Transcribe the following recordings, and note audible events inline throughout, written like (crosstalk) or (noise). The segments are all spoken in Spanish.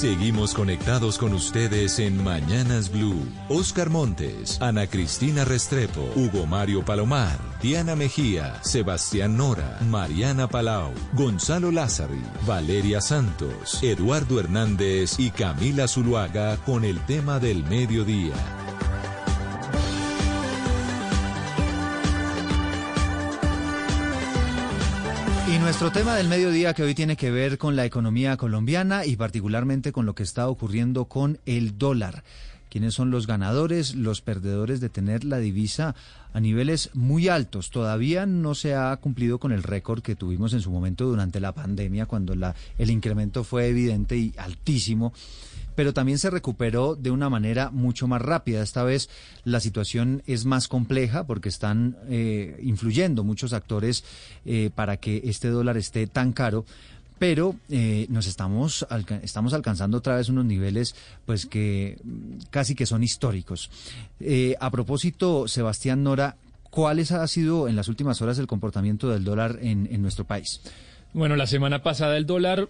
Seguimos conectados con ustedes en Mañanas Blue. Oscar Montes, Ana Cristina Restrepo, Hugo Mario Palomar, Diana Mejía, Sebastián Nora, Mariana Palau, Gonzalo Lázari, Valeria Santos, Eduardo Hernández y Camila Zuluaga con el tema del mediodía. Nuestro tema del mediodía que hoy tiene que ver con la economía colombiana y particularmente con lo que está ocurriendo con el dólar. ¿Quiénes son los ganadores, los perdedores de tener la divisa a niveles muy altos? Todavía no se ha cumplido con el récord que tuvimos en su momento durante la pandemia, cuando la, el incremento fue evidente y altísimo pero también se recuperó de una manera mucho más rápida. Esta vez la situación es más compleja porque están eh, influyendo muchos actores eh, para que este dólar esté tan caro pero eh, nos estamos estamos alcanzando otra vez unos niveles pues que casi que son históricos. a propósito, Sebastián Nora, ¿cuáles ha sido en las últimas horas el comportamiento del dólar en nuestro país? Bueno, la semana pasada el dólar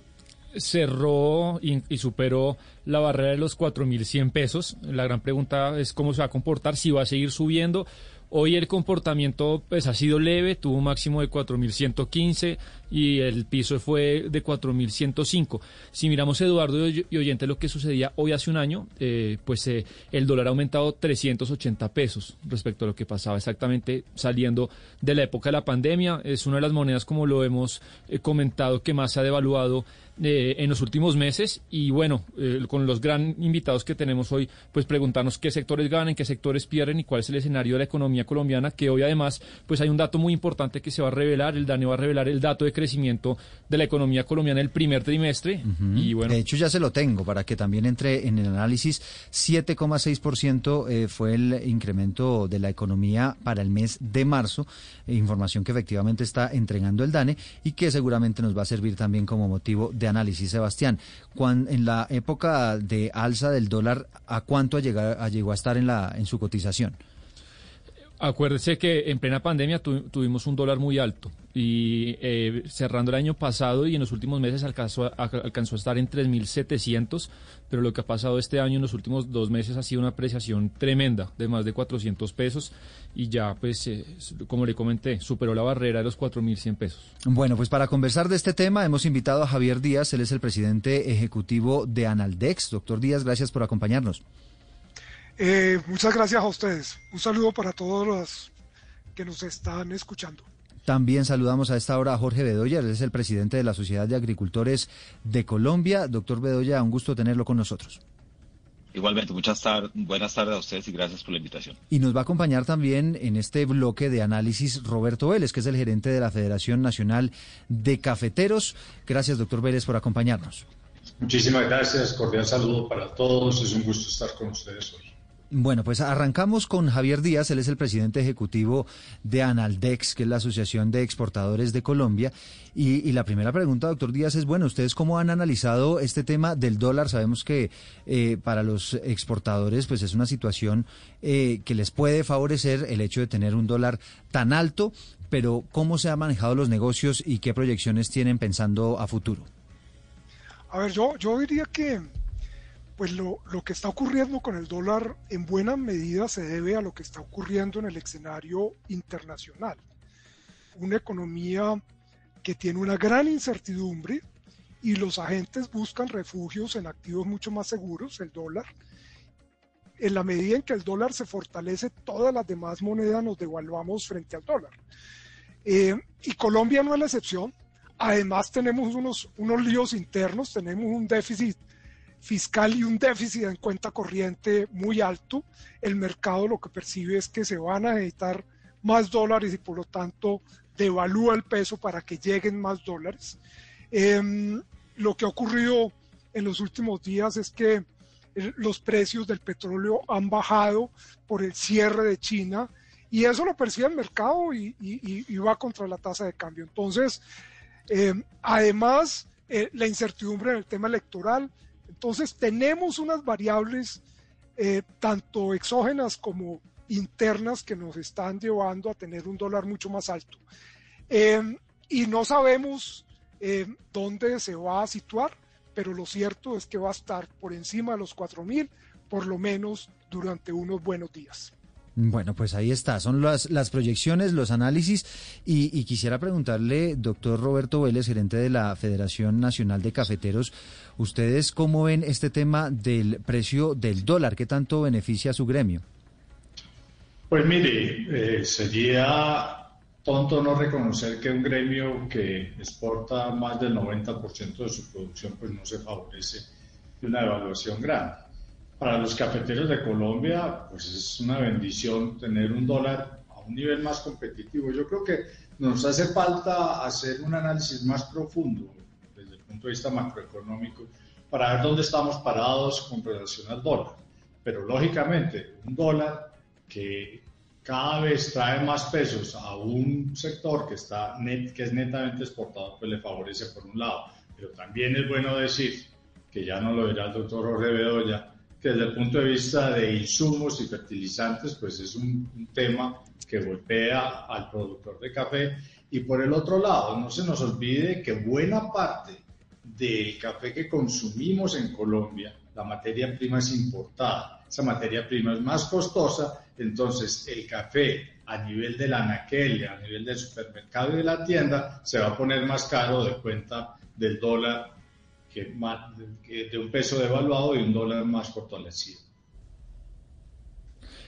cerró y, superó la barrera de los 4.100 pesos. La gran pregunta es cómo se va a comportar, si va a seguir subiendo Hoy el comportamiento pues ha sido leve, tuvo un máximo de 4.115 y el piso fue de 4.105. Si miramos Eduardo y oyente lo que sucedía hoy hace un año, eh, pues eh, el dólar ha aumentado 380 pesos respecto a lo que pasaba exactamente saliendo de la época de la pandemia. Es una de las monedas, como lo hemos eh, comentado, que más se ha devaluado en los últimos meses y bueno, con los gran invitados que tenemos hoy, pues preguntarnos qué sectores ganan, qué sectores pierden y cuál es el escenario de la economía colombiana, que hoy además pues hay un dato muy importante que se va a revelar, el DANE va a revelar el dato de crecimiento de la economía colombiana el primer trimestre. y bueno, de hecho ya se lo tengo para que también entre en el análisis. 7,6% eh, fue el incremento de la economía para el mes de marzo, eh, información que efectivamente está entregando el DANE y que seguramente nos va a servir también como motivo de análisis. Sebastián, cuando, en la época de alza del dólar, ¿a cuánto llegó a estar en, la, en su cotización? Acuérdese que en plena pandemia tuvimos un dólar muy alto y eh, cerrando el año pasado y en los últimos meses alcanzó a, alcanzó a estar en 3.700, pero lo que ha pasado este año en los últimos dos meses ha sido una apreciación tremenda de más de 400 pesos y ya, pues, eh, como le comenté, superó la barrera de los 4.100 pesos. Bueno, pues para conversar de este tema hemos invitado a Javier Díaz, él es el presidente ejecutivo de Analdex. Doctor Díaz, gracias por acompañarnos. Eh, muchas gracias a ustedes. Un saludo para todos los que nos están escuchando. También saludamos a esta hora a Jorge Bedoya, él es el presidente de la Sociedad de Agricultores de Colombia. Doctor Bedoya, un gusto tenerlo con nosotros. Igualmente, muchas tardes, buenas tardes a ustedes y gracias por la invitación. Y nos va a acompañar también en este bloque de análisis Roberto Vélez, que es el gerente de la Federación Nacional de Cafeteros. Gracias, doctor Vélez, por acompañarnos. Muchísimas gracias, cordial saludo para todos, es un gusto estar con ustedes hoy. Bueno, pues arrancamos con Javier Díaz, él es el presidente ejecutivo de Analdex, que es la Asociación de Exportadores de Colombia. Y, la primera pregunta, doctor Díaz, es, bueno, ¿ustedes cómo han analizado este tema del dólar? Sabemos que eh, para los exportadores pues es una situación eh, que les puede favorecer el hecho de tener un dólar tan alto, pero ¿cómo se han manejado los negocios y qué proyecciones tienen pensando a futuro? A ver, yo, yo diría que pues lo, que está ocurriendo con el dólar en buena medida se debe a lo que está ocurriendo en el escenario internacional. Una economía que tiene una gran incertidumbre y los agentes buscan refugios en activos mucho más seguros, el dólar. En la medida en que el dólar se fortalece, todas las demás monedas nos devaluamos frente al dólar. Eh, y Colombia no es la excepción. Además tenemos unos, unos líos internos, tenemos un déficit fiscal y un déficit en cuenta corriente muy alto, el mercado lo que percibe es que se van a necesitar más dólares y por lo tanto devalúa el peso para que lleguen más dólares. Em, lo que ha ocurrido en los últimos días es que los precios del petróleo han bajado por el cierre de China y eso lo percibe el mercado y, va contra la tasa de cambio. Entonces, em, además, eh, la incertidumbre en el tema electoral, entonces tenemos unas variables eh, tanto exógenas como internas que nos están llevando a tener un dólar mucho más alto. Em, y no sabemos em, dónde se va a situar, pero lo cierto es que va a estar por encima de los 4.000 por lo menos durante unos buenos días. Bueno, pues ahí está, son las, las proyecciones, los análisis y, quisiera preguntarle, doctor Roberto Vélez, gerente de la Federación Nacional de Cafeteros, ¿ustedes cómo ven este tema del precio del dólar? ¿Qué tanto beneficia a su gremio? Pues mire, eh, sería tonto no reconocer que un gremio que exporta más del 90% de su producción pues no se favorece de una evaluación grande. Para los cafeteros de Colombia pues es una bendición tener un dólar a un nivel más competitivo. Yo creo que nos hace falta hacer un análisis más profundo desde el punto de vista macroeconómico para ver dónde estamos parados con relación al dólar. Pero lógicamente un dólar que cada vez trae más pesos a un sector que, está net, que es netamente exportador, pues le favorece por un lado. Pero también es bueno decir, que ya no lo dirá el doctor Jorge Bedoya, que desde el punto de vista de insumos y fertilizantes, pues es un, un tema que golpea al productor de café. Y por el otro lado, no se nos olvide que buena parte del café que consumimos en Colombia, la materia prima es importada. Esa materia prima es más costosa entonces el café a nivel de la anaquel, a nivel del supermercado y de la tienda, se va a poner más caro de cuenta del dólar, que, de un peso devaluado y un dólar más fortalecido.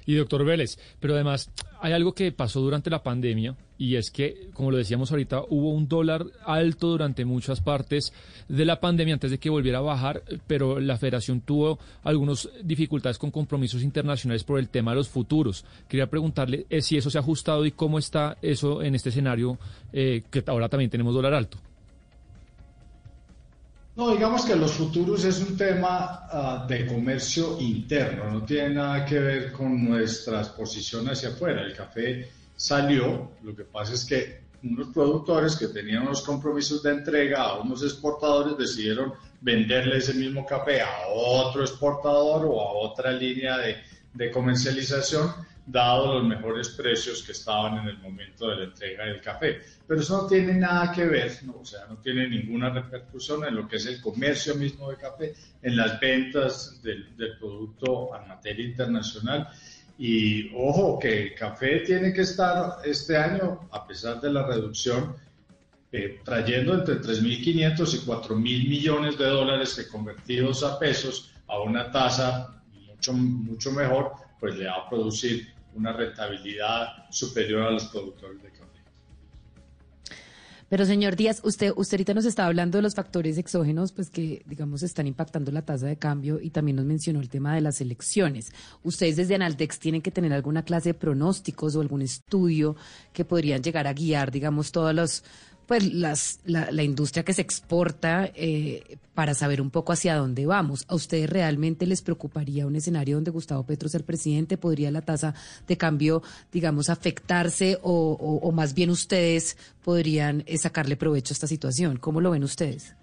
Y doctor Vélez, pero además hay algo que pasó durante la pandemia y es que, como lo decíamos ahorita, hubo un dólar alto durante muchas partes de la pandemia antes de que volviera a bajar, pero la federación tuvo algunas dificultades con compromisos internacionales por el tema de los futuros. Quería preguntarle eh, si eso se ha ajustado y cómo está eso en este escenario eh, que ahora también tenemos dólar alto. No, digamos que los futuros es un tema ah, de comercio interno, no tiene nada que ver con nuestras posiciones hacia afuera. El café salió, lo que pasa es que unos productores que tenían unos compromisos de entrega a unos exportadores decidieron venderle ese mismo café a otro exportador o a otra línea de, de comercialización dado los mejores precios que estaban en el momento de la entrega del café. Pero eso no tiene nada que ver, o sea, no tiene ninguna repercusión en lo que es el comercio mismo de café, en las ventas del, producto a materia internacional. Y ojo, que el café tiene que estar este año, a pesar de la reducción, eh, trayendo entre 3.500 y 4.000 millones de dólares que convertidos a pesos a una tasa mucho, mucho mejor pues le va a producir una rentabilidad superior a los productores de café. Pero señor Díaz, usted, usted ahorita nos estaba hablando de los factores exógenos, pues que digamos están impactando la tasa de cambio y también nos mencionó el tema de las elecciones. Ustedes desde Analtex tienen que tener alguna clase de pronósticos o algún estudio que podrían llegar a guiar, digamos, todos los pues la, industria que se exporta eh, para saber un poco hacia dónde vamos. ¿A ustedes realmente les preocuparía un escenario donde Gustavo Petro sea presidente? ¿Podría la tasa de cambio, digamos, afectarse o, o, más bien ustedes podrían eh, sacarle provecho a esta situación? ¿Cómo lo ven ustedes?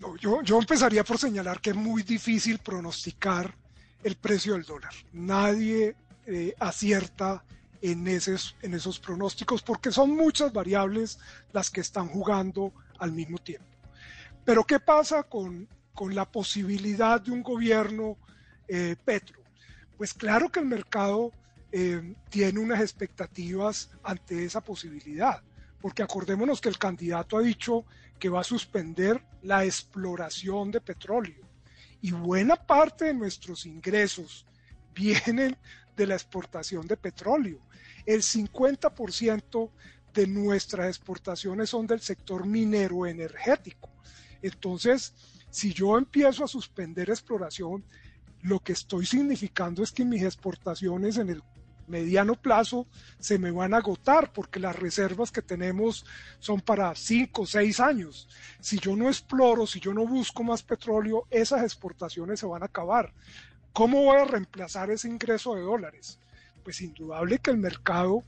No, yo, yo empezaría por señalar que es muy difícil pronosticar el precio del dólar. Nadie eh, acierta en esos, en esos pronósticos porque son muchas variables las que están jugando al mismo tiempo. Pero ¿qué pasa con, con la posibilidad de un gobierno eh, Petro? Pues claro que el mercado eh, tiene unas expectativas ante esa posibilidad, porque acordémonos que el candidato ha dicho que va a suspender la exploración de petróleo y buena parte de nuestros ingresos vienen de la exportación de petróleo. El 50% de nuestras exportaciones son del sector minero energético. Entonces, si yo empiezo a suspender exploración, lo que estoy significando es que mis exportaciones en el mediano plazo se me van a agotar porque las reservas que tenemos son para 5 o 6 años. Si yo no exploro, si yo no busco más petróleo, esas exportaciones se van a acabar. ¿Cómo voy a reemplazar ese ingreso de dólares? Pues indudable que el mercado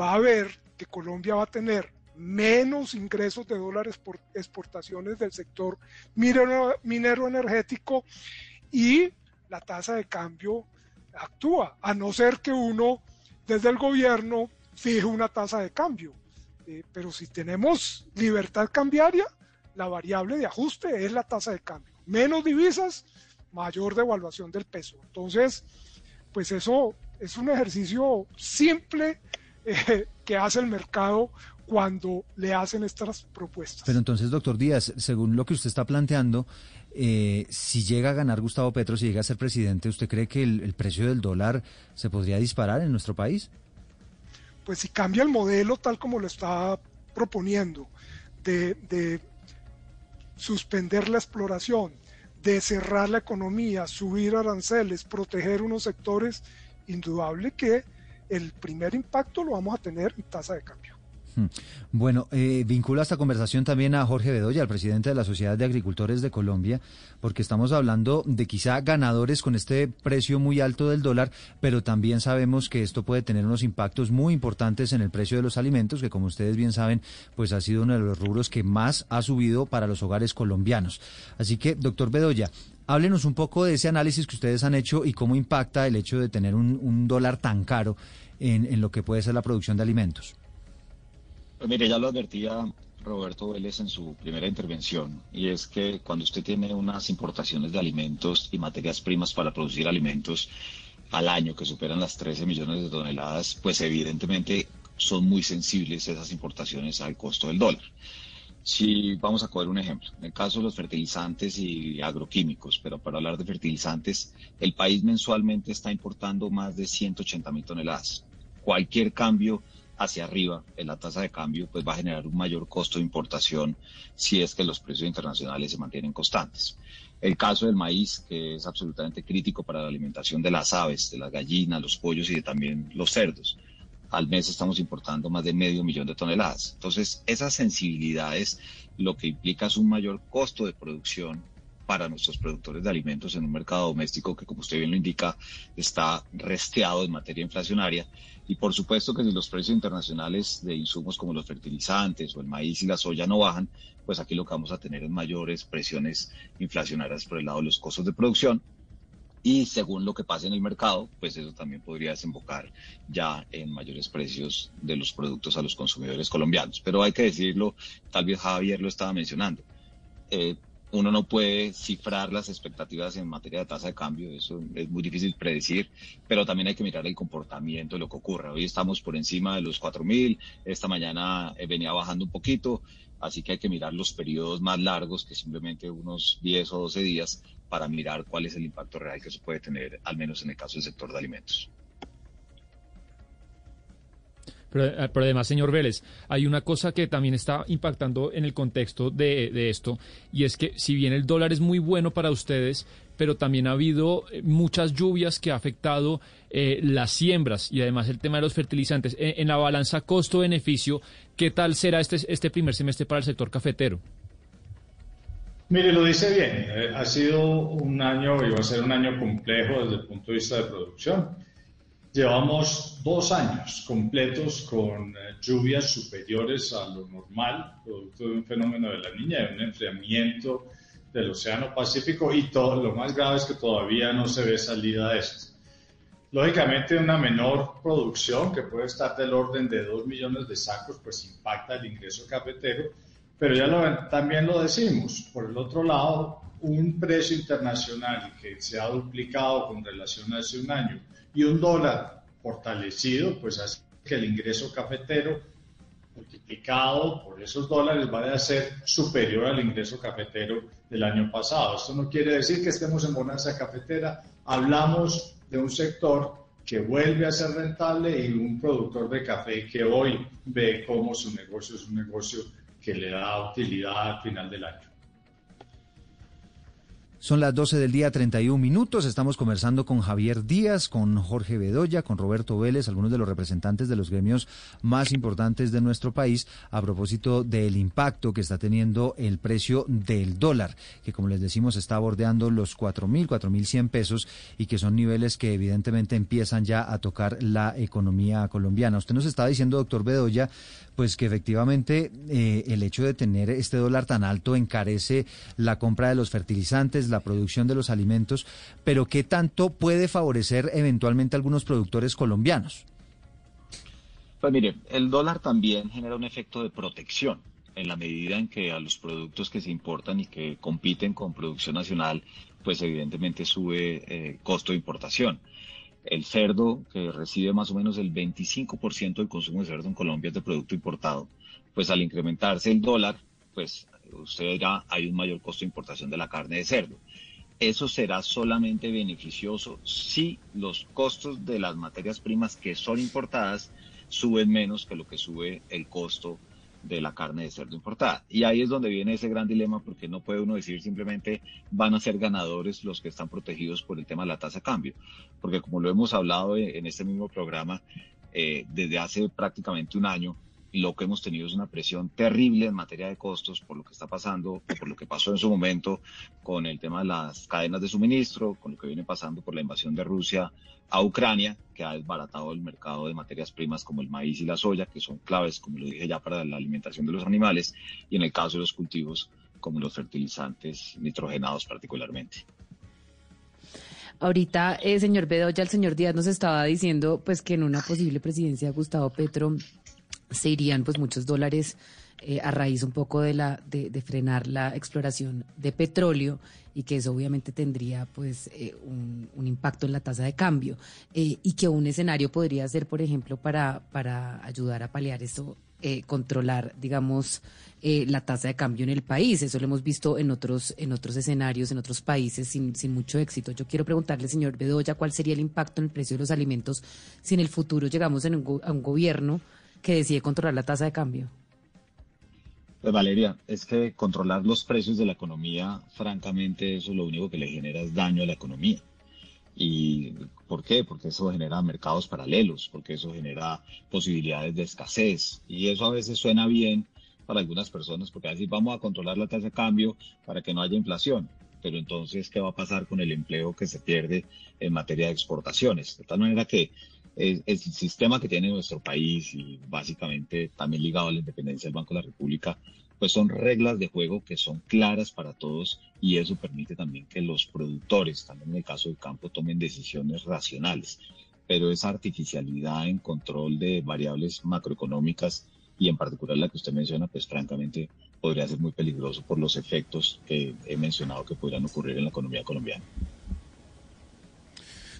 va a ver que Colombia va a tener menos ingresos de dólares por exportaciones del sector minero, minero energético y la tasa de cambio actúa, a no ser que uno desde el gobierno fije una tasa de cambio. Eh, pero si tenemos libertad cambiaria, la variable de ajuste es la tasa de cambio. Menos divisas, mayor devaluación del peso. Entonces, pues eso es un ejercicio simple eh, que hace el mercado cuando le hacen estas propuestas. Pero entonces, doctor Díaz, según lo que usted está planteando, eh, si llega a ganar Gustavo Petro, si llega a ser presidente, ¿usted cree que el, precio del dólar se podría disparar en nuestro país? Pues si cambia el modelo tal como lo está proponiendo, de, de suspender la exploración, de cerrar la economía, subir aranceles, proteger unos sectores, indudable que el primer impacto lo vamos a tener en tasa de cambio. Hmm. Bueno, eh, vincula esta conversación también a Jorge Bedoya, el presidente de la Sociedad de Agricultores de Colombia, porque estamos hablando de quizá ganadores con este precio muy alto del dólar, pero también sabemos que esto puede tener unos impactos muy importantes en el precio de los alimentos, que como ustedes bien saben, pues ha sido uno de los rubros que más ha subido para los hogares colombianos. Así que, doctor Bedoya, Háblenos un poco de ese análisis que ustedes han hecho y cómo impacta el hecho de tener un, dólar tan caro en, lo que puede ser la producción de alimentos. Pues mire, ya lo advertía Roberto Vélez en su primera intervención, y es que cuando usted tiene unas importaciones de alimentos y materias primas para producir alimentos al año que superan las 13 millones de toneladas, pues evidentemente son muy sensibles esas importaciones al costo del dólar. Si vamos a coger un ejemplo, en el caso de los fertilizantes y agroquímicos, pero para hablar de fertilizantes, el país mensualmente está importando más de 180 mil toneladas. Cualquier cambio hacia arriba en la tasa de cambio pues va a generar un mayor costo de importación si es que los precios internacionales se mantienen constantes. El caso del maíz, que es absolutamente crítico para la alimentación de las aves, de las gallinas, los pollos y de también los cerdos al mes estamos importando más de medio millón de toneladas. Entonces, esas sensibilidades lo que implica es un mayor costo de producción para nuestros productores de alimentos en un mercado doméstico que, como usted bien lo indica, está resteado en materia inflacionaria. Y por supuesto que si los precios internacionales de insumos como los fertilizantes o el maíz y la soya no bajan, pues aquí lo que vamos a tener es mayores presiones inflacionarias por el lado de los costos de producción y según lo que pase en el mercado, pues eso también podría desembocar ya en mayores precios de los productos a los consumidores colombianos. Pero hay que decirlo, tal vez Javier lo estaba mencionando, eh, uno no puede cifrar las expectativas en materia de tasa de cambio, eso es muy difícil predecir, pero también hay que mirar el comportamiento de lo que ocurre. Hoy estamos por encima de los 4.000, esta mañana eh, venía bajando un poquito, así que hay que mirar los periodos más largos que simplemente unos 10 o 12 días para mirar cuál es el impacto real que se puede tener, al menos en el caso del sector de alimentos. Pero, eh, además, señor Vélez, hay una cosa que también está impactando en el contexto de, esto, y es que si bien el dólar es muy bueno para ustedes, pero también ha habido eh, muchas lluvias que ha afectado eh, las siembras y además el tema de los fertilizantes. En, la balanza costo-beneficio, ¿qué tal será este, este primer semestre para el sector cafetero? Mire, lo dice bien. Eh, ha sido un año y va a ser un año complejo desde el punto de vista de producción. Llevamos dos años completos con eh, lluvias superiores a lo normal, producto de un fenómeno de la niña, de un enfriamiento del Océano Pacífico y todo, lo más grave es que todavía no se ve salida de esto. Lógicamente, una menor producción, que puede estar del orden de 2 millones de sacos, pues impacta el ingreso cafetero pero ya también lo decimos, por el otro lado, un precio internacional que se ha duplicado con relación a hace un año y un dólar fortalecido, pues hace que el ingreso cafetero multiplicado por esos dólares vaya a ser superior al ingreso cafetero del año pasado. Esto no quiere decir que estemos en bonanza cafetera, hablamos de un sector que vuelve a ser rentable y un productor de café que hoy ve cómo su negocio es un negocio que le da utilidad al final del año. Son las 12 del día, 31 minutos. Estamos conversando con Javier Díaz, con Jorge Bedoya, con Roberto Vélez, algunos de los representantes de los gremios más importantes de nuestro país, a propósito del impacto que está teniendo el precio del dólar, que como les decimos está bordeando los 4.000, 4.100 pesos y que son niveles que evidentemente empiezan ya a tocar la economía colombiana. Usted nos está diciendo, doctor Bedoya, pues que efectivamente eh, el hecho de tener este dólar tan alto encarece la compra de los fertilizantes, la producción de los alimentos, pero ¿qué tanto puede favorecer eventualmente a algunos productores colombianos? Pues mire, el dólar también genera un efecto de protección. en la medida en que a los productos que se importan y que compiten con producción nacional, pues evidentemente sube eh, costo de importación. El cerdo, que recibe más o menos el 25% del consumo de cerdo en Colombia es de producto importado, pues al incrementarse el dólar, pues usted dirá, hay un mayor costo de importación de la carne de cerdo. Eso será solamente beneficioso si los costos de las materias primas que son importadas suben menos que lo que sube el costo de la carne de cerdo importada. Y ahí es donde viene ese gran dilema porque no puede uno decir simplemente van a ser ganadores los que están protegidos por el tema de la tasa de cambio. Porque como lo hemos hablado en este mismo programa, eh, desde hace prácticamente un año, lo que hemos tenido es una presión terrible en materia de costos por lo que está pasando, por lo que pasó en su momento con el tema de las cadenas de suministro, con lo que viene pasando por la invasión de Rusia a Ucrania, que ha desbaratado el mercado de materias primas como el maíz y la soya, que son claves, como lo dije ya, para la alimentación de los animales, y en el caso de los cultivos, como los fertilizantes nitrogenados particularmente. Ahorita, eh, señor Bedoya, el señor Díaz nos estaba diciendo pues que en una posible presidencia de Gustavo Petro se irían pues muchos dólares eh, a raíz un poco de la de, frenar la exploración de petróleo y que eso obviamente tendría pues eh, un, impacto en la tasa de cambio. Eh, y que un escenario podría ser por ejemplo para para ayudar a paliar eso controlar digamos la tasa de cambio en el país. Eso lo hemos visto en otros en otros escenarios en otros países sin, sin mucho éxito. Yo quiero preguntarle señor Bedoya cuál sería el impacto en el precio de los alimentos si en el futuro llegamos a un gobierno que decide controlar la tasa de cambio? Pues Valeria, es que controlar los precios de la economía, francamente, eso lo único que le genera es daño a la economía. ¿Y por qué? Porque eso genera mercados paralelos, porque eso genera posibilidades de escasez. Y eso a veces suena bien para algunas personas, porque así vamos a controlar la tasa de cambio para que no haya inflación. Pero entonces, ¿qué va a pasar con el empleo que se pierde en materia de exportaciones? De tal manera que el sistema que tiene nuestro país y básicamente también ligado a la independencia del Banco de la República, pues son reglas de juego que son claras para todos y eso permite también que los productores, también en el caso del campo, tomen decisiones racionales. Pero esa artificialidad en control de variables macroeconómicas y en particular la que usted menciona, pues francamente podría ser muy peligroso por los efectos que he mencionado que podrían ocurrir en la economía colombiana.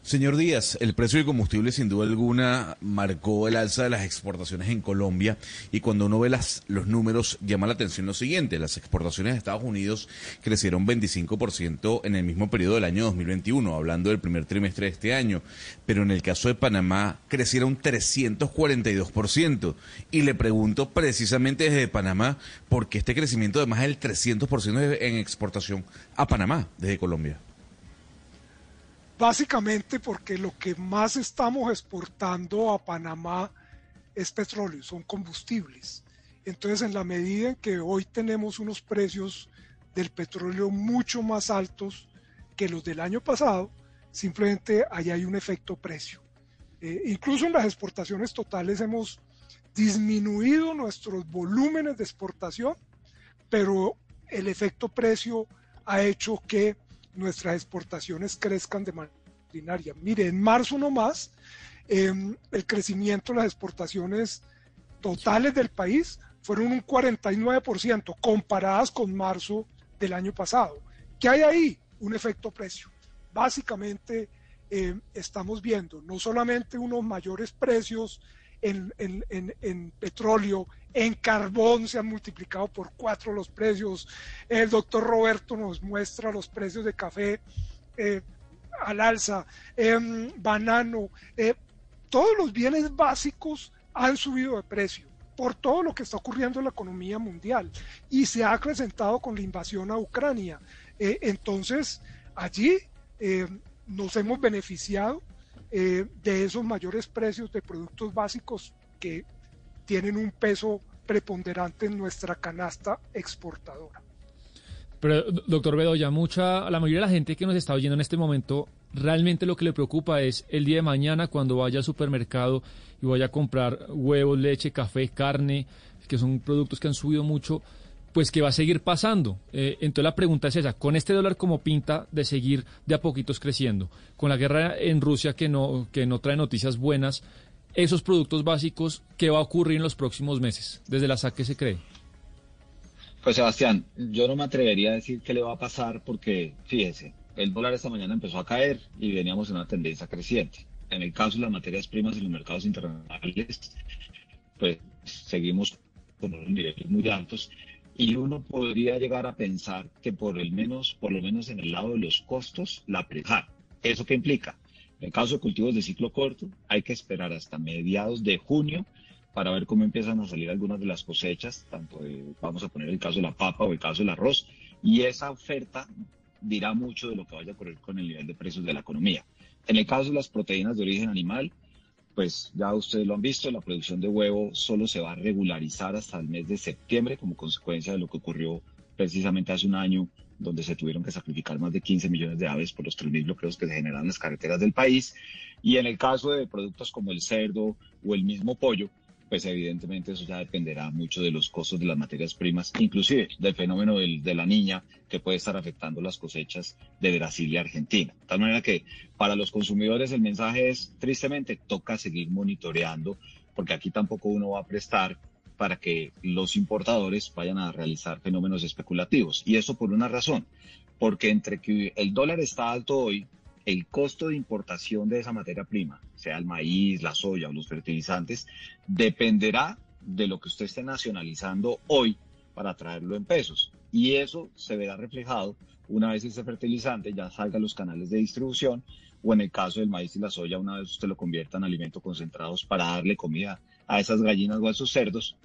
Señor Díaz, el precio del combustible sin duda alguna marcó el alza de las exportaciones en Colombia y cuando uno ve las, los números llama la atención lo siguiente, las exportaciones de Estados Unidos crecieron 25% en el mismo periodo del año 2021, hablando del primer trimestre de este año, pero en el caso de Panamá crecieron 342% y le pregunto precisamente desde Panamá por qué este crecimiento de más del 300% en exportación a Panamá desde Colombia. Básicamente porque lo que más estamos exportando a Panamá es petróleo, son combustibles. Entonces, en la medida en que hoy tenemos unos precios del petróleo mucho más altos que los del año pasado, simplemente ahí hay un efecto precio. Eh, incluso en las exportaciones totales hemos disminuido nuestros volúmenes de exportación, pero el efecto precio ha hecho que nuestras exportaciones crezcan de manera extraordinaria. Mire, en marzo nomás, eh, el crecimiento de las exportaciones totales del país fueron un 49% comparadas con marzo del año pasado. ¿Qué hay ahí? Un efecto precio. Básicamente em, estamos viendo no solamente unos mayores precios en, en, en, petróleo, en carbón se han multiplicado por cuatro los precios. El doctor Roberto nos muestra los precios de café eh, al alza, eh, banano, eh, todos los bienes básicos han subido de precio por todo lo que está ocurriendo en la economía mundial y se ha acrecentado con la invasión a Ucrania. entonces, allí nos hemos beneficiado de esos mayores precios de productos básicos que tienen un peso preponderante en nuestra canasta exportadora. Pero, doctor Bedoya, mucha, la mayoría de la gente que nos está oyendo en este momento, realmente lo que le preocupa es el día de mañana cuando vaya al supermercado y vaya a comprar huevos, leche, café, carne, que son productos que han subido mucho, pues que va a seguir pasando. Eh, entonces la pregunta es esa, con este dólar como pinta de seguir de a poquitos creciendo, con la guerra en Rusia que no, que no trae noticias buenas, esos productos básicos, ¿qué va a ocurrir en los próximos meses? Desde la SAC, se cree? Pues Sebastián, yo no me atrevería a decir qué le va a pasar porque, fíjese, el dólar esta mañana empezó a caer y veníamos en una tendencia creciente. En el caso de las materias primas en los mercados internacionales, pues seguimos con unos niveles muy altos y uno podría llegar a pensar que por el menos, por lo menos en el lado de los costos, la prejar. ¿Eso qué implica? En el caso de cultivos de ciclo corto, hay que esperar hasta mediados de junio para ver cómo empiezan a salir algunas de las cosechas, tanto de, vamos a poner el caso de la papa o el caso del arroz, y esa oferta dirá mucho de lo que vaya a ocurrir con el nivel de precios de la economía. En el caso de las proteínas de origen animal, pues ya ustedes lo han visto, la producción de huevo solo se va a regularizar hasta el mes de septiembre como consecuencia de lo que ocurrió precisamente hace un año, donde se tuvieron que sacrificar más de 15 millones de aves por los 3.000 bloqueos que se generan en las carreteras del país. Y en el caso de productos como el cerdo o el mismo pollo, pues evidentemente eso ya dependerá mucho de los costos de las materias primas, inclusive del fenómeno de la niña que puede estar afectando las cosechas de Brasil y Argentina. De tal manera que para los consumidores el mensaje es, tristemente, toca seguir monitoreando, porque aquí tampoco uno va a prestar para que los importadores vayan a realizar fenómenos especulativos. Y eso por una razón, porque entre que el dólar está alto hoy, el costo de importación de esa materia prima, sea el maíz, la soya o los fertilizantes, dependerá de lo que usted esté nacionalizando hoy para traerlo en pesos. Y eso se verá reflejado una vez ese fertilizante ya salga a los canales de distribución o en el caso del maíz y la soya, una vez usted lo convierta en alimentos concentrados para darle comida a esas gallinas o a esos cerdos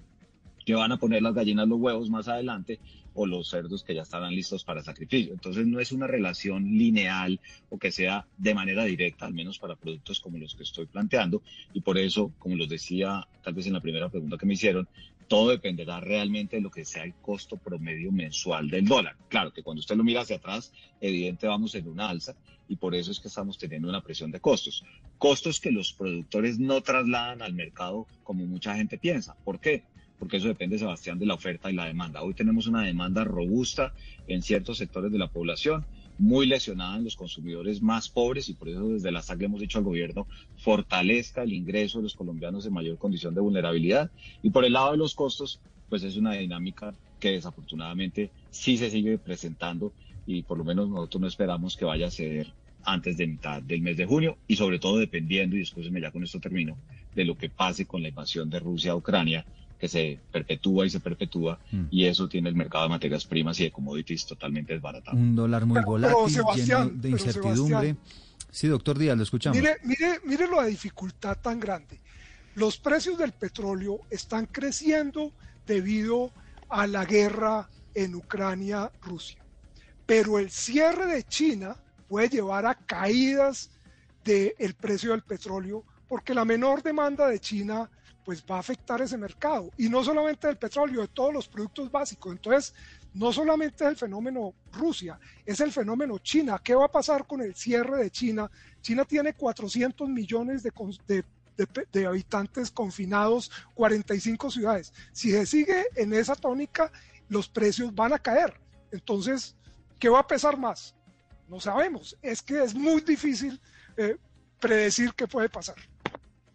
que van a poner las gallinas los huevos más adelante o los cerdos que ya estarán listos para sacrificio. Entonces no es una relación lineal o que sea de manera directa, al menos para productos como los que estoy planteando. Y por eso, como los decía tal vez en la primera pregunta que me hicieron, todo dependerá realmente de lo que sea el costo promedio mensual del dólar. Claro que cuando usted lo mira hacia atrás, evidente vamos en una alza y por eso es que estamos teniendo una presión de costos. Costos que los productores no trasladan al mercado como mucha gente piensa. ¿Por qué? porque eso depende, Sebastián, de la oferta y la demanda. Hoy tenemos una demanda robusta en ciertos sectores de la población, muy lesionada en los consumidores más pobres y por eso desde la SAC le hemos dicho al gobierno fortalezca el ingreso de los colombianos en mayor condición de vulnerabilidad. Y por el lado de los costos, pues es una dinámica que desafortunadamente sí se sigue presentando y por lo menos nosotros no esperamos que vaya a ceder antes de mitad del mes de junio y sobre todo dependiendo, y después ya con esto termino, de lo que pase con la invasión de Rusia a Ucrania que se perpetúa y se perpetúa mm. y eso tiene el mercado de materias primas y de commodities totalmente desbaratado. Un dólar muy volátil, lleno de incertidumbre. Sí, doctor Díaz, lo escuchamos. Mire, mire, mire la dificultad tan grande. Los precios del petróleo están creciendo debido a la guerra en Ucrania-Rusia. Pero el cierre de China puede llevar a caídas del precio del petróleo porque la menor demanda de China pues va a afectar ese mercado. Y no solamente del petróleo, de todos los productos básicos. Entonces, no solamente es el fenómeno Rusia, es el fenómeno China. ¿Qué va a pasar con el cierre de China? China tiene 400 millones de, de, habitantes confinados, 45 ciudades. Si se sigue en esa tónica, los precios van a caer. Entonces, ¿qué va a pesar más? No sabemos. Es que es muy difícil eh, predecir qué puede pasar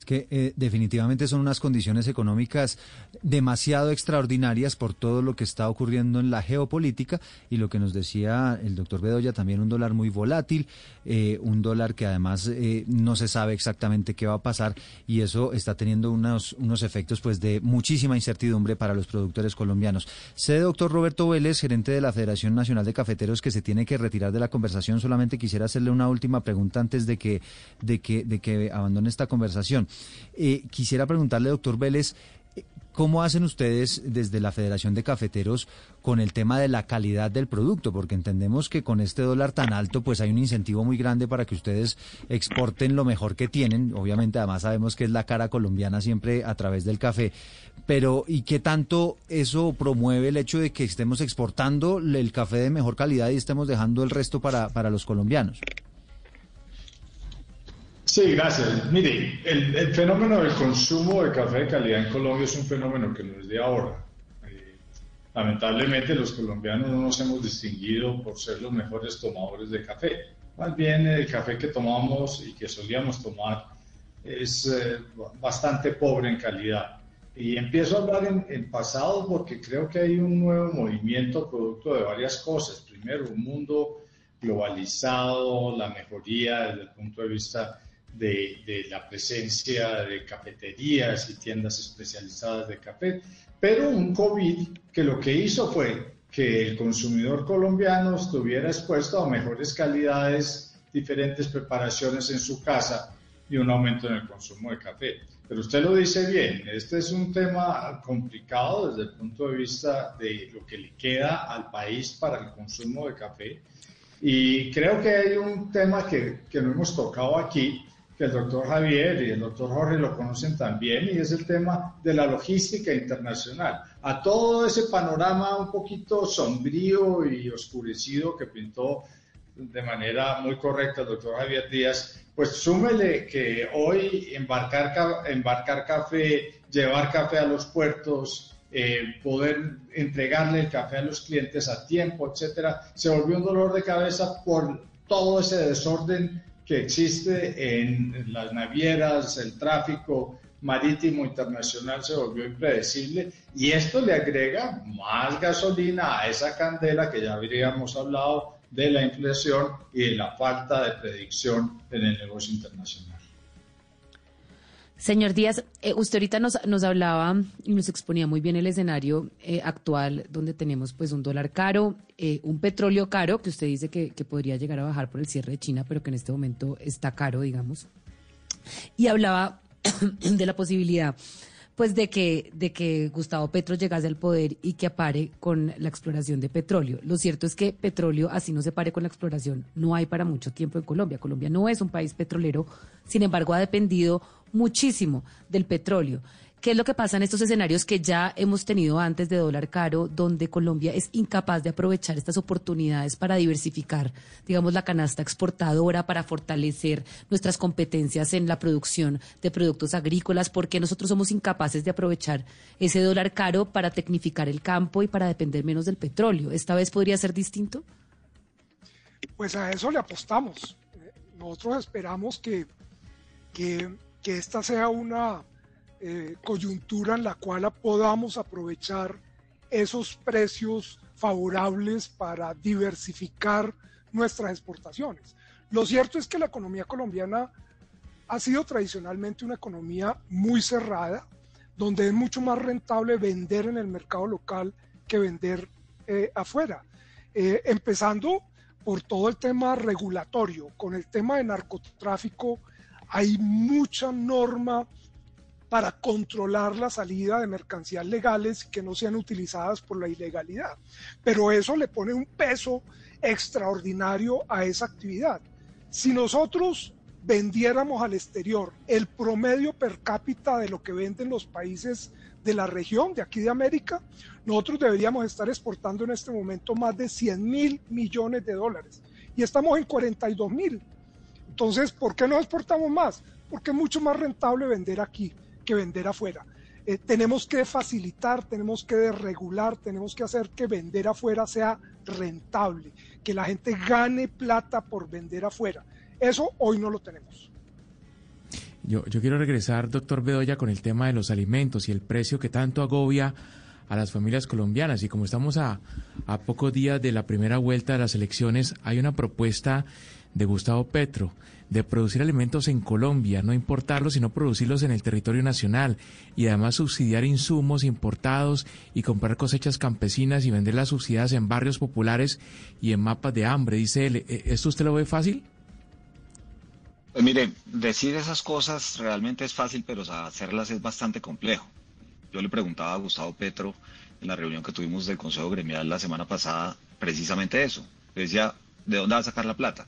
que eh, definitivamente son unas condiciones económicas demasiado extraordinarias por todo lo que está ocurriendo en la geopolítica y lo que nos decía el doctor Bedoya, también un dólar muy volátil, eh, un dólar que además eh, no se sabe exactamente qué va a pasar y eso está teniendo unos, unos efectos pues de muchísima incertidumbre para los productores colombianos. Sé, doctor Roberto Vélez, gerente de la Federación Nacional de Cafeteros, que se tiene que retirar de la conversación. Solamente quisiera hacerle una última pregunta antes de que, de que, de que abandone esta conversación. Eh, quisiera preguntarle, doctor Vélez, ¿Cómo hacen ustedes desde la Federación de Cafeteros con el tema de la calidad del producto? Porque entendemos que con este dólar tan alto, pues hay un incentivo muy grande para que ustedes exporten lo mejor que tienen. Obviamente, además sabemos que es la cara colombiana siempre a través del café. Pero, ¿y qué tanto eso promueve el hecho de que estemos exportando el café de mejor calidad y estemos dejando el resto para, para los colombianos? Sí, gracias. Mire, el, fenómeno del consumo de café de calidad en Colombia es un fenómeno que no es de ahora. Eh, lamentablemente los colombianos no nos hemos distinguido por ser los mejores tomadores de café. Más bien el café que tomamos y que solíamos tomar es eh, bastante pobre en calidad. Y empiezo a hablar en, en, pasado porque creo que hay un nuevo movimiento producto de varias cosas. Primero, un mundo globalizado, la mejoría desde el punto de vista de, de, la presencia de cafeterías y tiendas especializadas de café, pero un COVID que lo que hizo fue que el consumidor colombiano estuviera expuesto a mejores calidades, diferentes preparaciones en su casa y un aumento en el consumo de café. Pero usted lo dice bien, este es un tema complicado desde el punto de vista de lo que le queda al país para el consumo de café. Y creo que hay un tema que, que no hemos tocado aquí, que el doctor Javier y el doctor Jorge lo conocen también, y es el tema de la logística internacional. A todo ese panorama un poquito sombrío y oscurecido que pintó de manera muy correcta el doctor Javier Díaz, pues súmele que hoy embarcar, embarcar café, llevar café a los puertos, eh, poder entregarle el café a los clientes a tiempo, etcétera, se volvió un dolor de cabeza por todo ese desorden que existe en las navieras, el tráfico marítimo internacional se volvió impredecible y esto le agrega más gasolina a esa candela que ya habríamos hablado de la inflación y de la falta de predicción en el negocio internacional. Señor Díaz, eh, usted ahorita nos, nos, hablaba y nos exponía muy bien el escenario eh, actual donde tenemos pues un dólar caro, eh, un petróleo caro, que usted dice que, que, podría llegar a bajar por el cierre de China, pero que en este momento está caro, digamos. Y hablaba (clears throat) de la posibilidad pues de que, de que Gustavo Petro llegase al poder y que apare con la exploración de petróleo. Lo cierto es que petróleo, así no se pare con la exploración, no hay para mucho tiempo en Colombia. Colombia no es un país petrolero, sin embargo ha dependido muchísimo del petróleo. ¿Qué es lo que pasa en estos escenarios que ya hemos tenido antes de dólar caro, donde Colombia es incapaz de aprovechar estas oportunidades para diversificar, digamos, la canasta exportadora, para fortalecer nuestras competencias en la producción de productos agrícolas? porque nosotros somos incapaces de aprovechar ese dólar caro para tecnificar el campo y para depender menos del petróleo? ¿Esta vez podría ser distinto? Pues a eso le apostamos. Nosotros esperamos que, que, que esta sea una eh, coyuntura en la cual podamos aprovechar esos precios favorables para diversificar nuestras exportaciones. Lo cierto es que la economía colombiana ha sido tradicionalmente una economía muy cerrada, donde es mucho más rentable vender en el mercado local que vender eh, afuera. Eh, empezando por todo el tema regulatorio. Con el tema de narcotráfico hay mucha norma para controlar la salida de mercancías legales que no sean utilizadas por la ilegalidad. Pero eso le pone un peso extraordinario a esa actividad. Si nosotros vendiéramos al exterior el promedio per cápita de lo que venden los países de la región, de aquí de América, nosotros deberíamos estar exportando en este momento más de 100 mil millones de dólares. Y estamos en 42 mil. Entonces, ¿por qué no exportamos más? Porque es mucho más rentable vender aquí que vender afuera. Eh, tenemos que facilitar, tenemos que regular, tenemos que hacer que vender afuera sea rentable, que la gente gane plata por vender afuera. Eso hoy no lo tenemos. Yo, yo quiero regresar, doctor Bedoya, con el tema de los alimentos y el precio que tanto agobia a las familias colombianas. Y como estamos a, a pocos días de la primera vuelta de las elecciones, hay una propuesta de Gustavo Petro de producir alimentos en Colombia, no importarlos, sino producirlos en el territorio nacional y además subsidiar insumos importados y comprar cosechas campesinas y venderlas subsidiadas en barrios populares y en mapas de hambre, dice él. ¿E-, ¿Esto usted lo ve fácil? Pues mire, decir esas cosas realmente es fácil, pero hacerlas es bastante complejo. Yo le preguntaba a Gustavo Petro en la reunión que tuvimos del Consejo Gremial la semana pasada precisamente eso. Decía, ¿de dónde va a sacar la plata?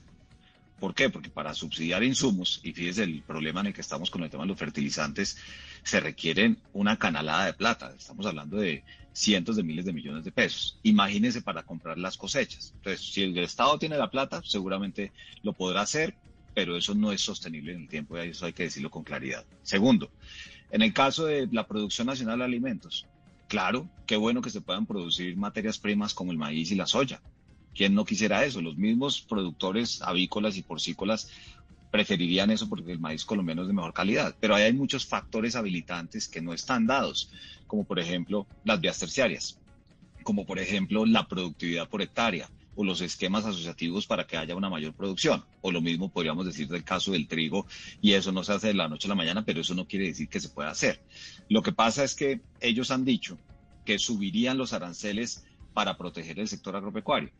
¿Por qué? Porque para subsidiar insumos, y fíjese el problema en el que estamos con el tema de los fertilizantes, se requieren una canalada de plata. Estamos hablando de cientos de miles de millones de pesos. Imagínense para comprar las cosechas. Entonces, si el Estado tiene la plata, seguramente lo podrá hacer, pero eso no es sostenible en el tiempo y eso hay que decirlo con claridad. Segundo, en el caso de la producción nacional de alimentos, claro, qué bueno que se puedan producir materias primas como el maíz y la soya ¿Quién no quisiera eso? Los mismos productores avícolas y porcícolas preferirían eso porque el maíz colombiano es de mejor calidad. Pero hay muchos factores habilitantes que no están dados, como por ejemplo las vías terciarias, como por ejemplo la productividad por hectárea o los esquemas asociativos para que haya una mayor producción. O lo mismo podríamos decir del caso del trigo, y eso no se hace de la noche a la mañana, pero eso no quiere decir que se pueda hacer. Lo que pasa es que ellos han dicho que subirían los aranceles para proteger el sector agropecuario.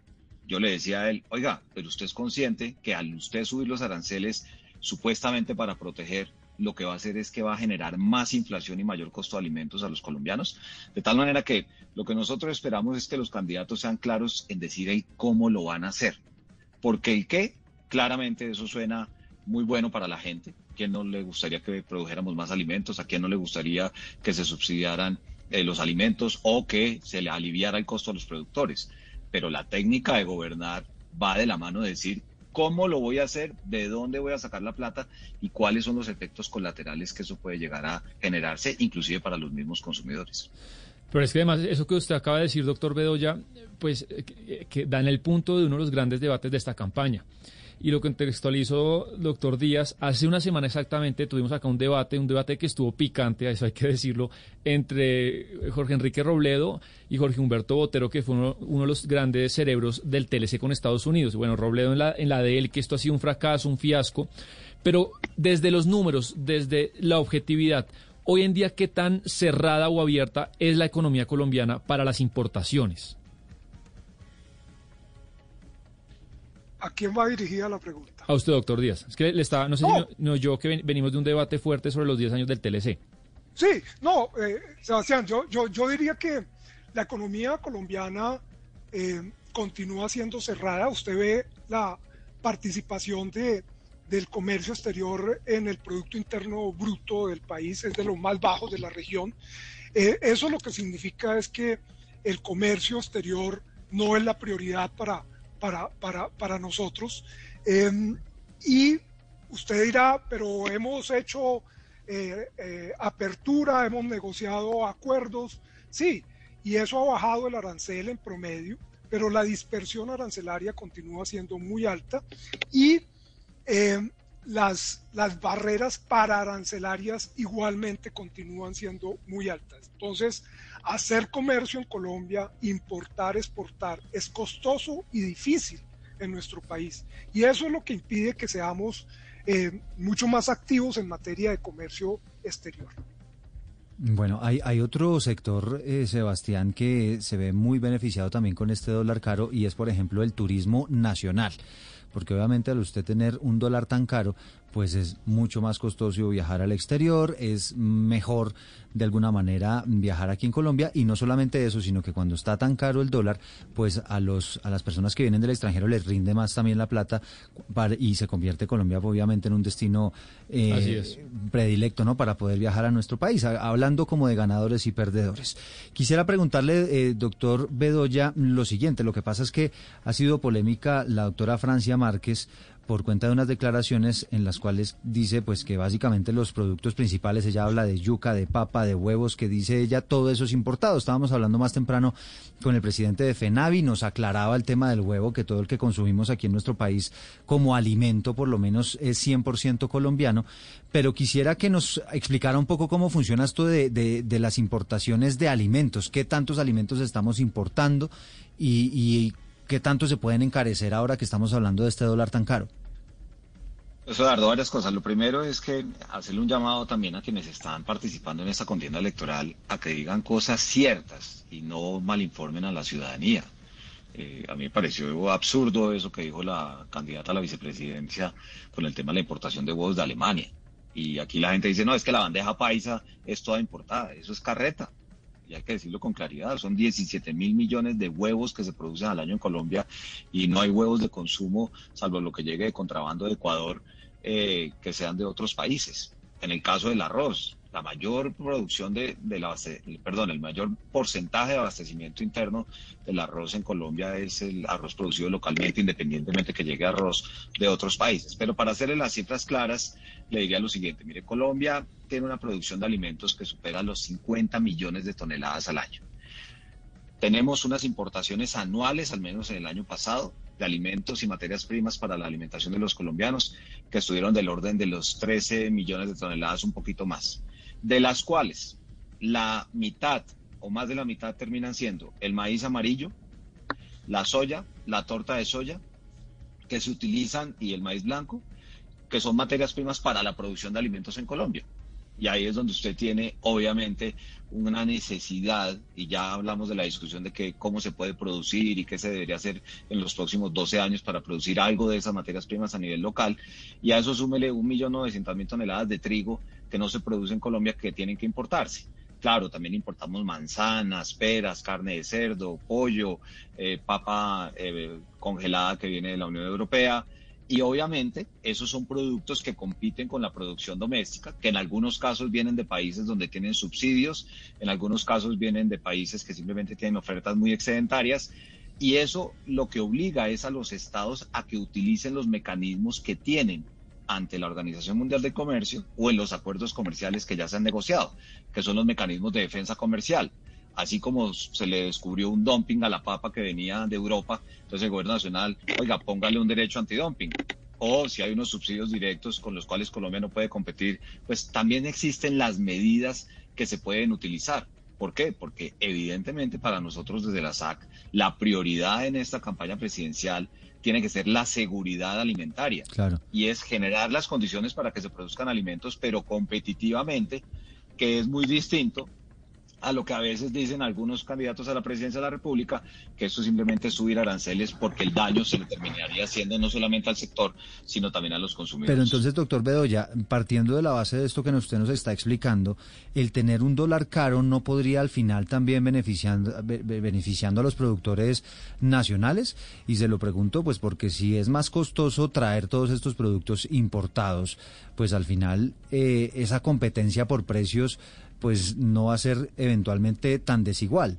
Yo le decía a él, oiga, pero usted es consciente que al usted subir los aranceles supuestamente para proteger, lo que va a hacer es que va a generar más inflación y mayor costo de alimentos a los colombianos. De tal manera que lo que nosotros esperamos es que los candidatos sean claros en decir ahí cómo lo van a hacer. Porque el qué, claramente eso suena muy bueno para la gente. ¿A quién no le gustaría que produjéramos más alimentos? ¿A quién no le gustaría que se subsidiaran eh, los alimentos o que se le aliviara el costo a los productores? Pero la técnica de gobernar va de la mano de decir cómo lo voy a hacer, de dónde voy a sacar la plata y cuáles son los efectos colaterales que eso puede llegar a generarse, inclusive para los mismos consumidores. Pero es que además eso que usted acaba de decir, doctor Bedoya, pues que, que da en el punto de uno de los grandes debates de esta campaña y lo contextualizó doctor Díaz. Hace una semana exactamente tuvimos acá un debate, un debate que estuvo picante, eso hay que decirlo, entre Jorge Enrique Robledo y Jorge Humberto Botero, que fue uno, de los grandes cerebros del TLC con Estados Unidos. Bueno, Robledo en la, en la de él, que esto ha sido un fracaso, un fiasco, pero desde los números, desde la objetividad, hoy en día, ¿qué tan cerrada o abierta es la economía colombiana para las importaciones? ¿A quién va dirigida la pregunta? A usted, doctor Díaz. Es que le estaba, no sé si no, yo que venimos de un debate fuerte sobre los 10 años del TLC. Sí, no, eh, Sebastián, yo, yo, yo diría que la economía colombiana eh, continúa siendo cerrada. Usted ve la participación de, del comercio exterior en el Producto Interno Bruto del país, es de los más bajos de la región. Eh, eso lo que significa es que el comercio exterior no es la prioridad para para, para, para nosotros. Em, y usted dirá, pero hemos hecho eh, eh, apertura, hemos negociado acuerdos, sí, y eso ha bajado el arancel en promedio, pero la dispersión arancelaria continúa siendo muy alta y em, las, las barreras para arancelarias igualmente continúan siendo muy altas. Entonces, hacer comercio en Colombia, importar, exportar, es costoso y difícil en nuestro país. Y eso es lo que impide que seamos eh, mucho más activos en materia de comercio exterior. Bueno, hay, otro sector, eh, Sebastián, que se ve muy beneficiado también con este dólar caro y es, por ejemplo, el turismo nacional porque obviamente al usted tener un dólar tan caro, pues es mucho más costoso viajar al exterior, es mejor de alguna manera viajar aquí en Colombia y no solamente eso, sino que cuando está tan caro el dólar, pues a los a las personas que vienen del extranjero les rinde más también la plata y se convierte Colombia obviamente en un destino eh, predilecto, ¿no? Para poder viajar a nuestro país, hablando como de ganadores y perdedores. Quisiera preguntarle, eh, doctor Bedoya, lo siguiente. Lo que pasa es que ha sido polémica la doctora Francia Márquez por cuenta de unas declaraciones en las cuales dice pues que básicamente los productos principales, ella habla de yuca, de papa, de huevos, que dice ella todo eso es importado. Estábamos hablando más temprano con el presidente de FENAVI, nos aclaraba el tema del huevo, que todo el que consumimos aquí en nuestro país como alimento por lo menos es 100% colombiano, pero quisiera que nos explicara un poco cómo funciona esto de, de, las importaciones de alimentos, qué tantos alimentos estamos importando y, y ¿qué tanto se pueden encarecer ahora que estamos hablando de este dólar tan caro? Eso, Eduardo, varias cosas. Lo primero es que hacerle un llamado también a quienes están participando en esta contienda electoral a que digan cosas ciertas y no malinformen a la ciudadanía. Eh, a mí me pareció absurdo eso que dijo la candidata a la vicepresidencia con el tema de la importación de huevos de Alemania. Y aquí la gente dice, no, es que la bandeja paisa es toda importada. Eso es carreta y hay que decirlo con claridad, son 17 mil millones de huevos que se producen al año en Colombia y no hay huevos de consumo, salvo lo que llegue de contrabando de Ecuador, eh, que sean de otros países. En el caso del arroz, la mayor producción de, perdón, el mayor porcentaje de abastecimiento interno del arroz en Colombia es el arroz producido localmente, independientemente que llegue arroz de otros países. Pero para hacerle las cifras claras, le diría lo siguiente, mire, Colombia tiene una producción de alimentos que supera los 50 millones de toneladas al año. Tenemos unas importaciones anuales, al menos en el año pasado, de alimentos y materias primas para la alimentación de los colombianos, que estuvieron del orden de los 13 millones de toneladas, un poquito más, de las cuales la mitad o más de la mitad terminan siendo el maíz amarillo, la soya, la torta de soya, que se utilizan, y el maíz blanco, que son materias primas para la producción de alimentos en Colombia. Y ahí es donde usted tiene, obviamente, una necesidad, y ya hablamos de la discusión de que cómo se puede producir y qué se debería hacer en los próximos 12 años para producir algo de esas materias primas a nivel local. Y a eso súmele un millón novecientas mil toneladas de trigo que no se produce en Colombia que tienen que importarse. Claro, también importamos manzanas, peras, carne de cerdo, pollo, eh, papa eh, congelada que viene de la Unión Europea, y obviamente esos son productos que compiten con la producción doméstica, que en algunos casos vienen de países donde tienen subsidios, en algunos casos vienen de países que simplemente tienen ofertas muy excedentarias. Y eso lo que obliga es a los estados a que utilicen los mecanismos que tienen ante la Organización Mundial de Comercio o en los acuerdos comerciales que ya se han negociado, que son los mecanismos de defensa comercial así como se le descubrió un dumping a la papa que venía de Europa, entonces el gobierno nacional, oiga, póngale un derecho antidumping. O si hay unos subsidios directos con los cuales Colombia no puede competir, pues también existen las medidas que se pueden utilizar. ¿Por qué? Porque evidentemente para nosotros desde la SAC la prioridad en esta campaña presidencial tiene que ser la seguridad alimentaria. Claro. Y es generar las condiciones para que se produzcan alimentos, pero competitivamente, que es muy distinto a lo que a veces dicen algunos candidatos a la presidencia de la República, que esto simplemente es subir aranceles porque el daño se le terminaría haciendo no solamente al sector, sino también a los consumidores. Pero entonces, doctor Bedoya, partiendo de la base de esto que usted nos está explicando, el tener un dólar caro no podría al final también beneficiando, beneficiando a los productores nacionales? Y se lo pregunto, pues porque si es más costoso traer todos estos productos importados, pues al final eh, esa competencia por precios pues no va a ser eventualmente tan desigual.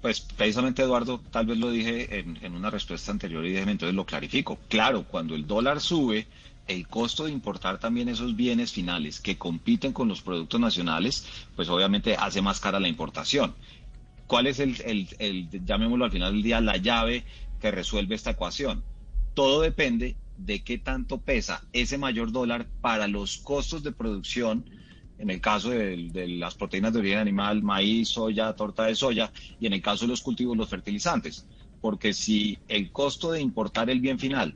Pues precisamente Eduardo, tal vez lo dije en, una respuesta anterior y déjeme entonces lo clarifico. Claro, cuando el dólar sube, el costo de importar también esos bienes finales que compiten con los productos nacionales, pues obviamente hace más cara la importación. ¿Cuál es el, el, llamémoslo al final del día, la llave que resuelve esta ecuación? Todo depende de qué tanto pesa ese mayor dólar para los costos de producción en el caso de, las proteínas de origen animal, maíz, soya, torta de soya, y en el caso de los cultivos, los fertilizantes. Porque si el costo de importar el bien final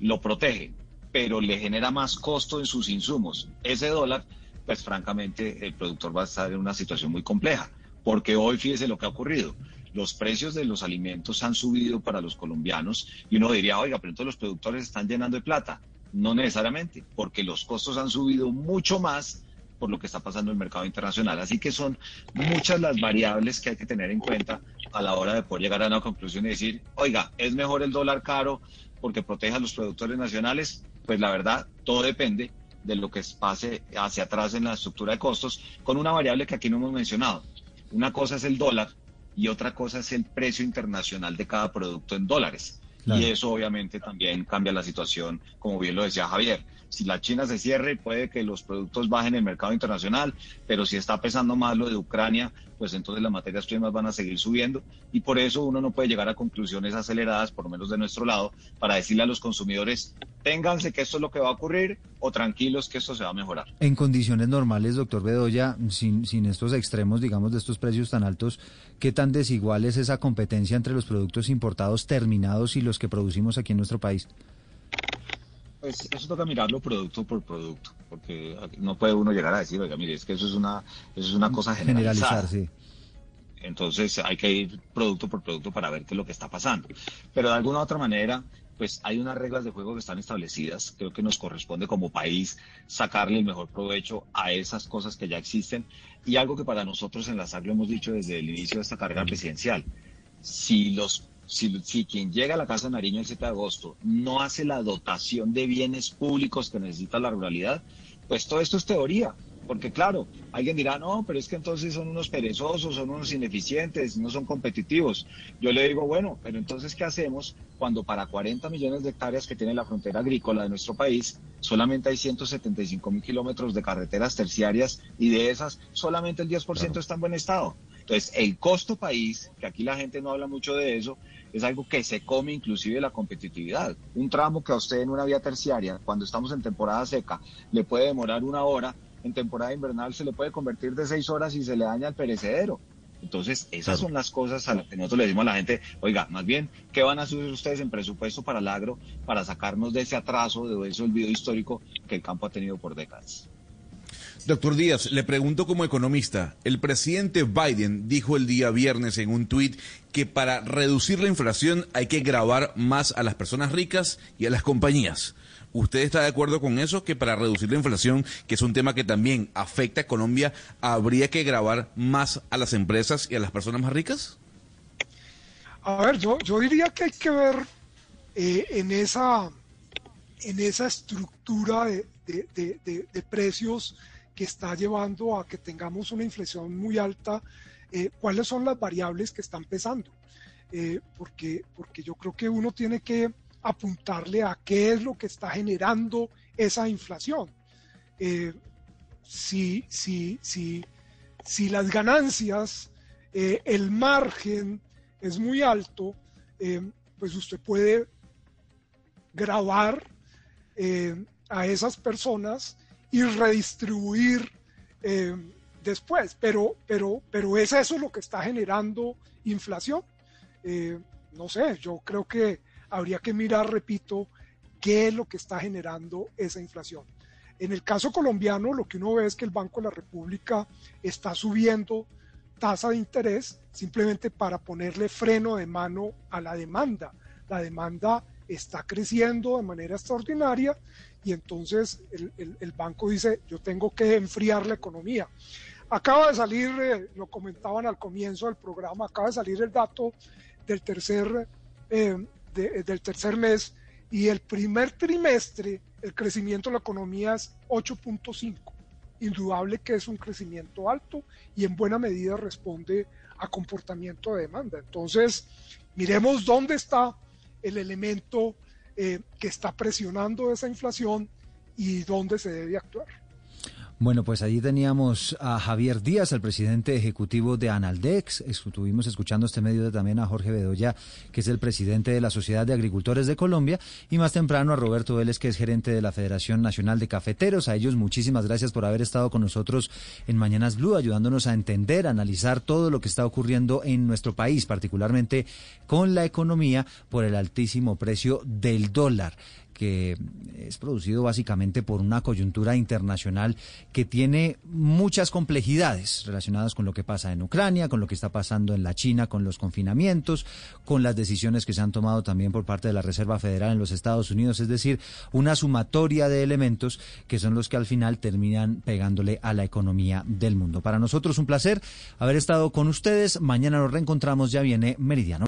lo protege, pero le genera más costo en sus insumos, ese dólar, pues francamente el productor va a estar en una situación muy compleja. Porque hoy fíjese lo que ha ocurrido. Los precios de los alimentos han subido para los colombianos y uno diría, oiga, pero entonces los productores están llenando de plata. No necesariamente, porque los costos han subido mucho más por lo que está pasando en el mercado internacional. Así que son muchas las variables que hay que tener en cuenta a la hora de poder llegar a una conclusión y decir, oiga, ¿es mejor el dólar caro porque protege a los productores nacionales? Pues la verdad, todo depende de lo que pase hacia atrás en la estructura de costos, con una variable que aquí no hemos mencionado. Una cosa es el dólar y otra cosa es el precio internacional de cada producto en dólares. Y eso obviamente también cambia la situación, como bien lo decía Javier. Si la China se cierre, puede que los productos bajen en el mercado internacional, pero si está pesando más lo de Ucrania, pues entonces las materias primas van a seguir subiendo y por eso uno no puede llegar a conclusiones aceleradas, por lo menos de nuestro lado, para decirle a los consumidores, ténganse que esto es lo que va a ocurrir o tranquilos que esto se va a mejorar. En condiciones normales, doctor Bedoya, sin, sin estos extremos, digamos, de estos precios tan altos, ¿qué tan desigual es esa competencia entre los productos importados terminados y los que producimos aquí en nuestro país? Pues eso toca mirarlo producto por producto, porque no puede uno llegar a decir, oiga, mire, es que eso es una, eso es una cosa generalizada. Generalizar, sí. Entonces hay que ir producto por producto para ver qué es lo que está pasando. Pero de alguna u otra manera, pues hay unas reglas de juego que están establecidas. Creo que nos corresponde como país sacarle el mejor provecho a esas cosas que ya existen. Y algo que para nosotros en la SAC lo hemos dicho desde el inicio de esta carrera presidencial. Si los si, quien llega a la Casa de Nariño el 7 de agosto no hace la dotación de bienes públicos que necesita la ruralidad, pues todo esto es teoría. Porque claro, alguien dirá, no, pero es que entonces son unos perezosos, son unos ineficientes, no son competitivos. Yo le digo, bueno, pero entonces, ¿qué hacemos cuando para 40 millones de hectáreas que tiene la frontera agrícola de nuestro país, solamente hay 175 mil kilómetros de carreteras terciarias y de esas solamente el 10% está en buen estado? Entonces, el costo país, que aquí la gente no habla mucho de eso, es algo que se come inclusive la competitividad. Un tramo que a usted en una vía terciaria, cuando estamos en temporada seca, le puede demorar una hora, en temporada invernal se le puede convertir de seis horas y se le daña el perecedero. Entonces, esas son las cosas a las que nosotros le decimos a la gente, oiga, más bien, ¿qué van a hacer ustedes en presupuesto para el agro para sacarnos de ese atraso, de ese olvido histórico que el campo ha tenido por décadas? Doctor Díaz, le pregunto como economista, el presidente Biden dijo el día viernes en un tuit que para reducir la inflación hay que grabar más a las personas ricas y a las compañías. ¿Usted está de acuerdo con eso? Que para reducir la inflación, que es un tema que también afecta a Colombia, habría que grabar más a las empresas y a las personas más ricas? A ver, yo, yo diría que hay que ver eh, en, esa, en esa estructura de, de, precios que está llevando a que tengamos una inflación muy alta, eh, cuáles son las variables que están pesando. Eh, porque, porque yo creo que uno tiene que apuntarle a qué es lo que está generando esa inflación. Eh, si, si, si, si, las ganancias, el margen es muy alto, pues usted puede grabar a esas personas y redistribuir después. Pero, pero, pero es eso lo que está generando inflación. no sé, yo creo que habría que mirar, repito, qué es lo que está generando esa inflación. En el caso colombiano, lo que uno ve es que el Banco de la República está subiendo tasa de interés simplemente para ponerle freno de mano a la demanda. La demanda está creciendo de manera extraordinaria y entonces el, banco dice, yo tengo que enfriar la economía. Acaba de salir, eh, lo comentaban al comienzo del programa, acaba de salir el dato del tercer eh, del tercer mes y el primer trimestre el crecimiento de la economía es 8.5. Indudable que es un crecimiento alto y en buena medida responde a comportamiento de demanda. Entonces, miremos dónde está el elemento eh, que está presionando esa inflación y dónde se debe actuar. Bueno, pues allí teníamos a Javier Díaz, el presidente ejecutivo de Analdex. Estuvimos escuchando este medio también a Jorge Bedoya, que es el presidente de la Sociedad de Agricultores de Colombia, y más temprano a Roberto Vélez, que es gerente de la Federación Nacional de Cafeteros. A ellos muchísimas gracias por haber estado con nosotros en Mañanas Blue, ayudándonos a entender, analizar todo lo que está ocurriendo en nuestro país, particularmente con la economía por el altísimo precio del dólar que es producido básicamente por una coyuntura internacional que tiene muchas complejidades relacionadas con lo que pasa en Ucrania, con lo que está pasando en la China, con los confinamientos, con las decisiones que se han tomado también por parte de la Reserva Federal en los Estados Unidos, es decir, una sumatoria de elementos que son los que al final terminan pegándole a la economía del mundo. Para nosotros un placer haber estado con ustedes. Mañana nos reencontramos, ya viene Meridiano.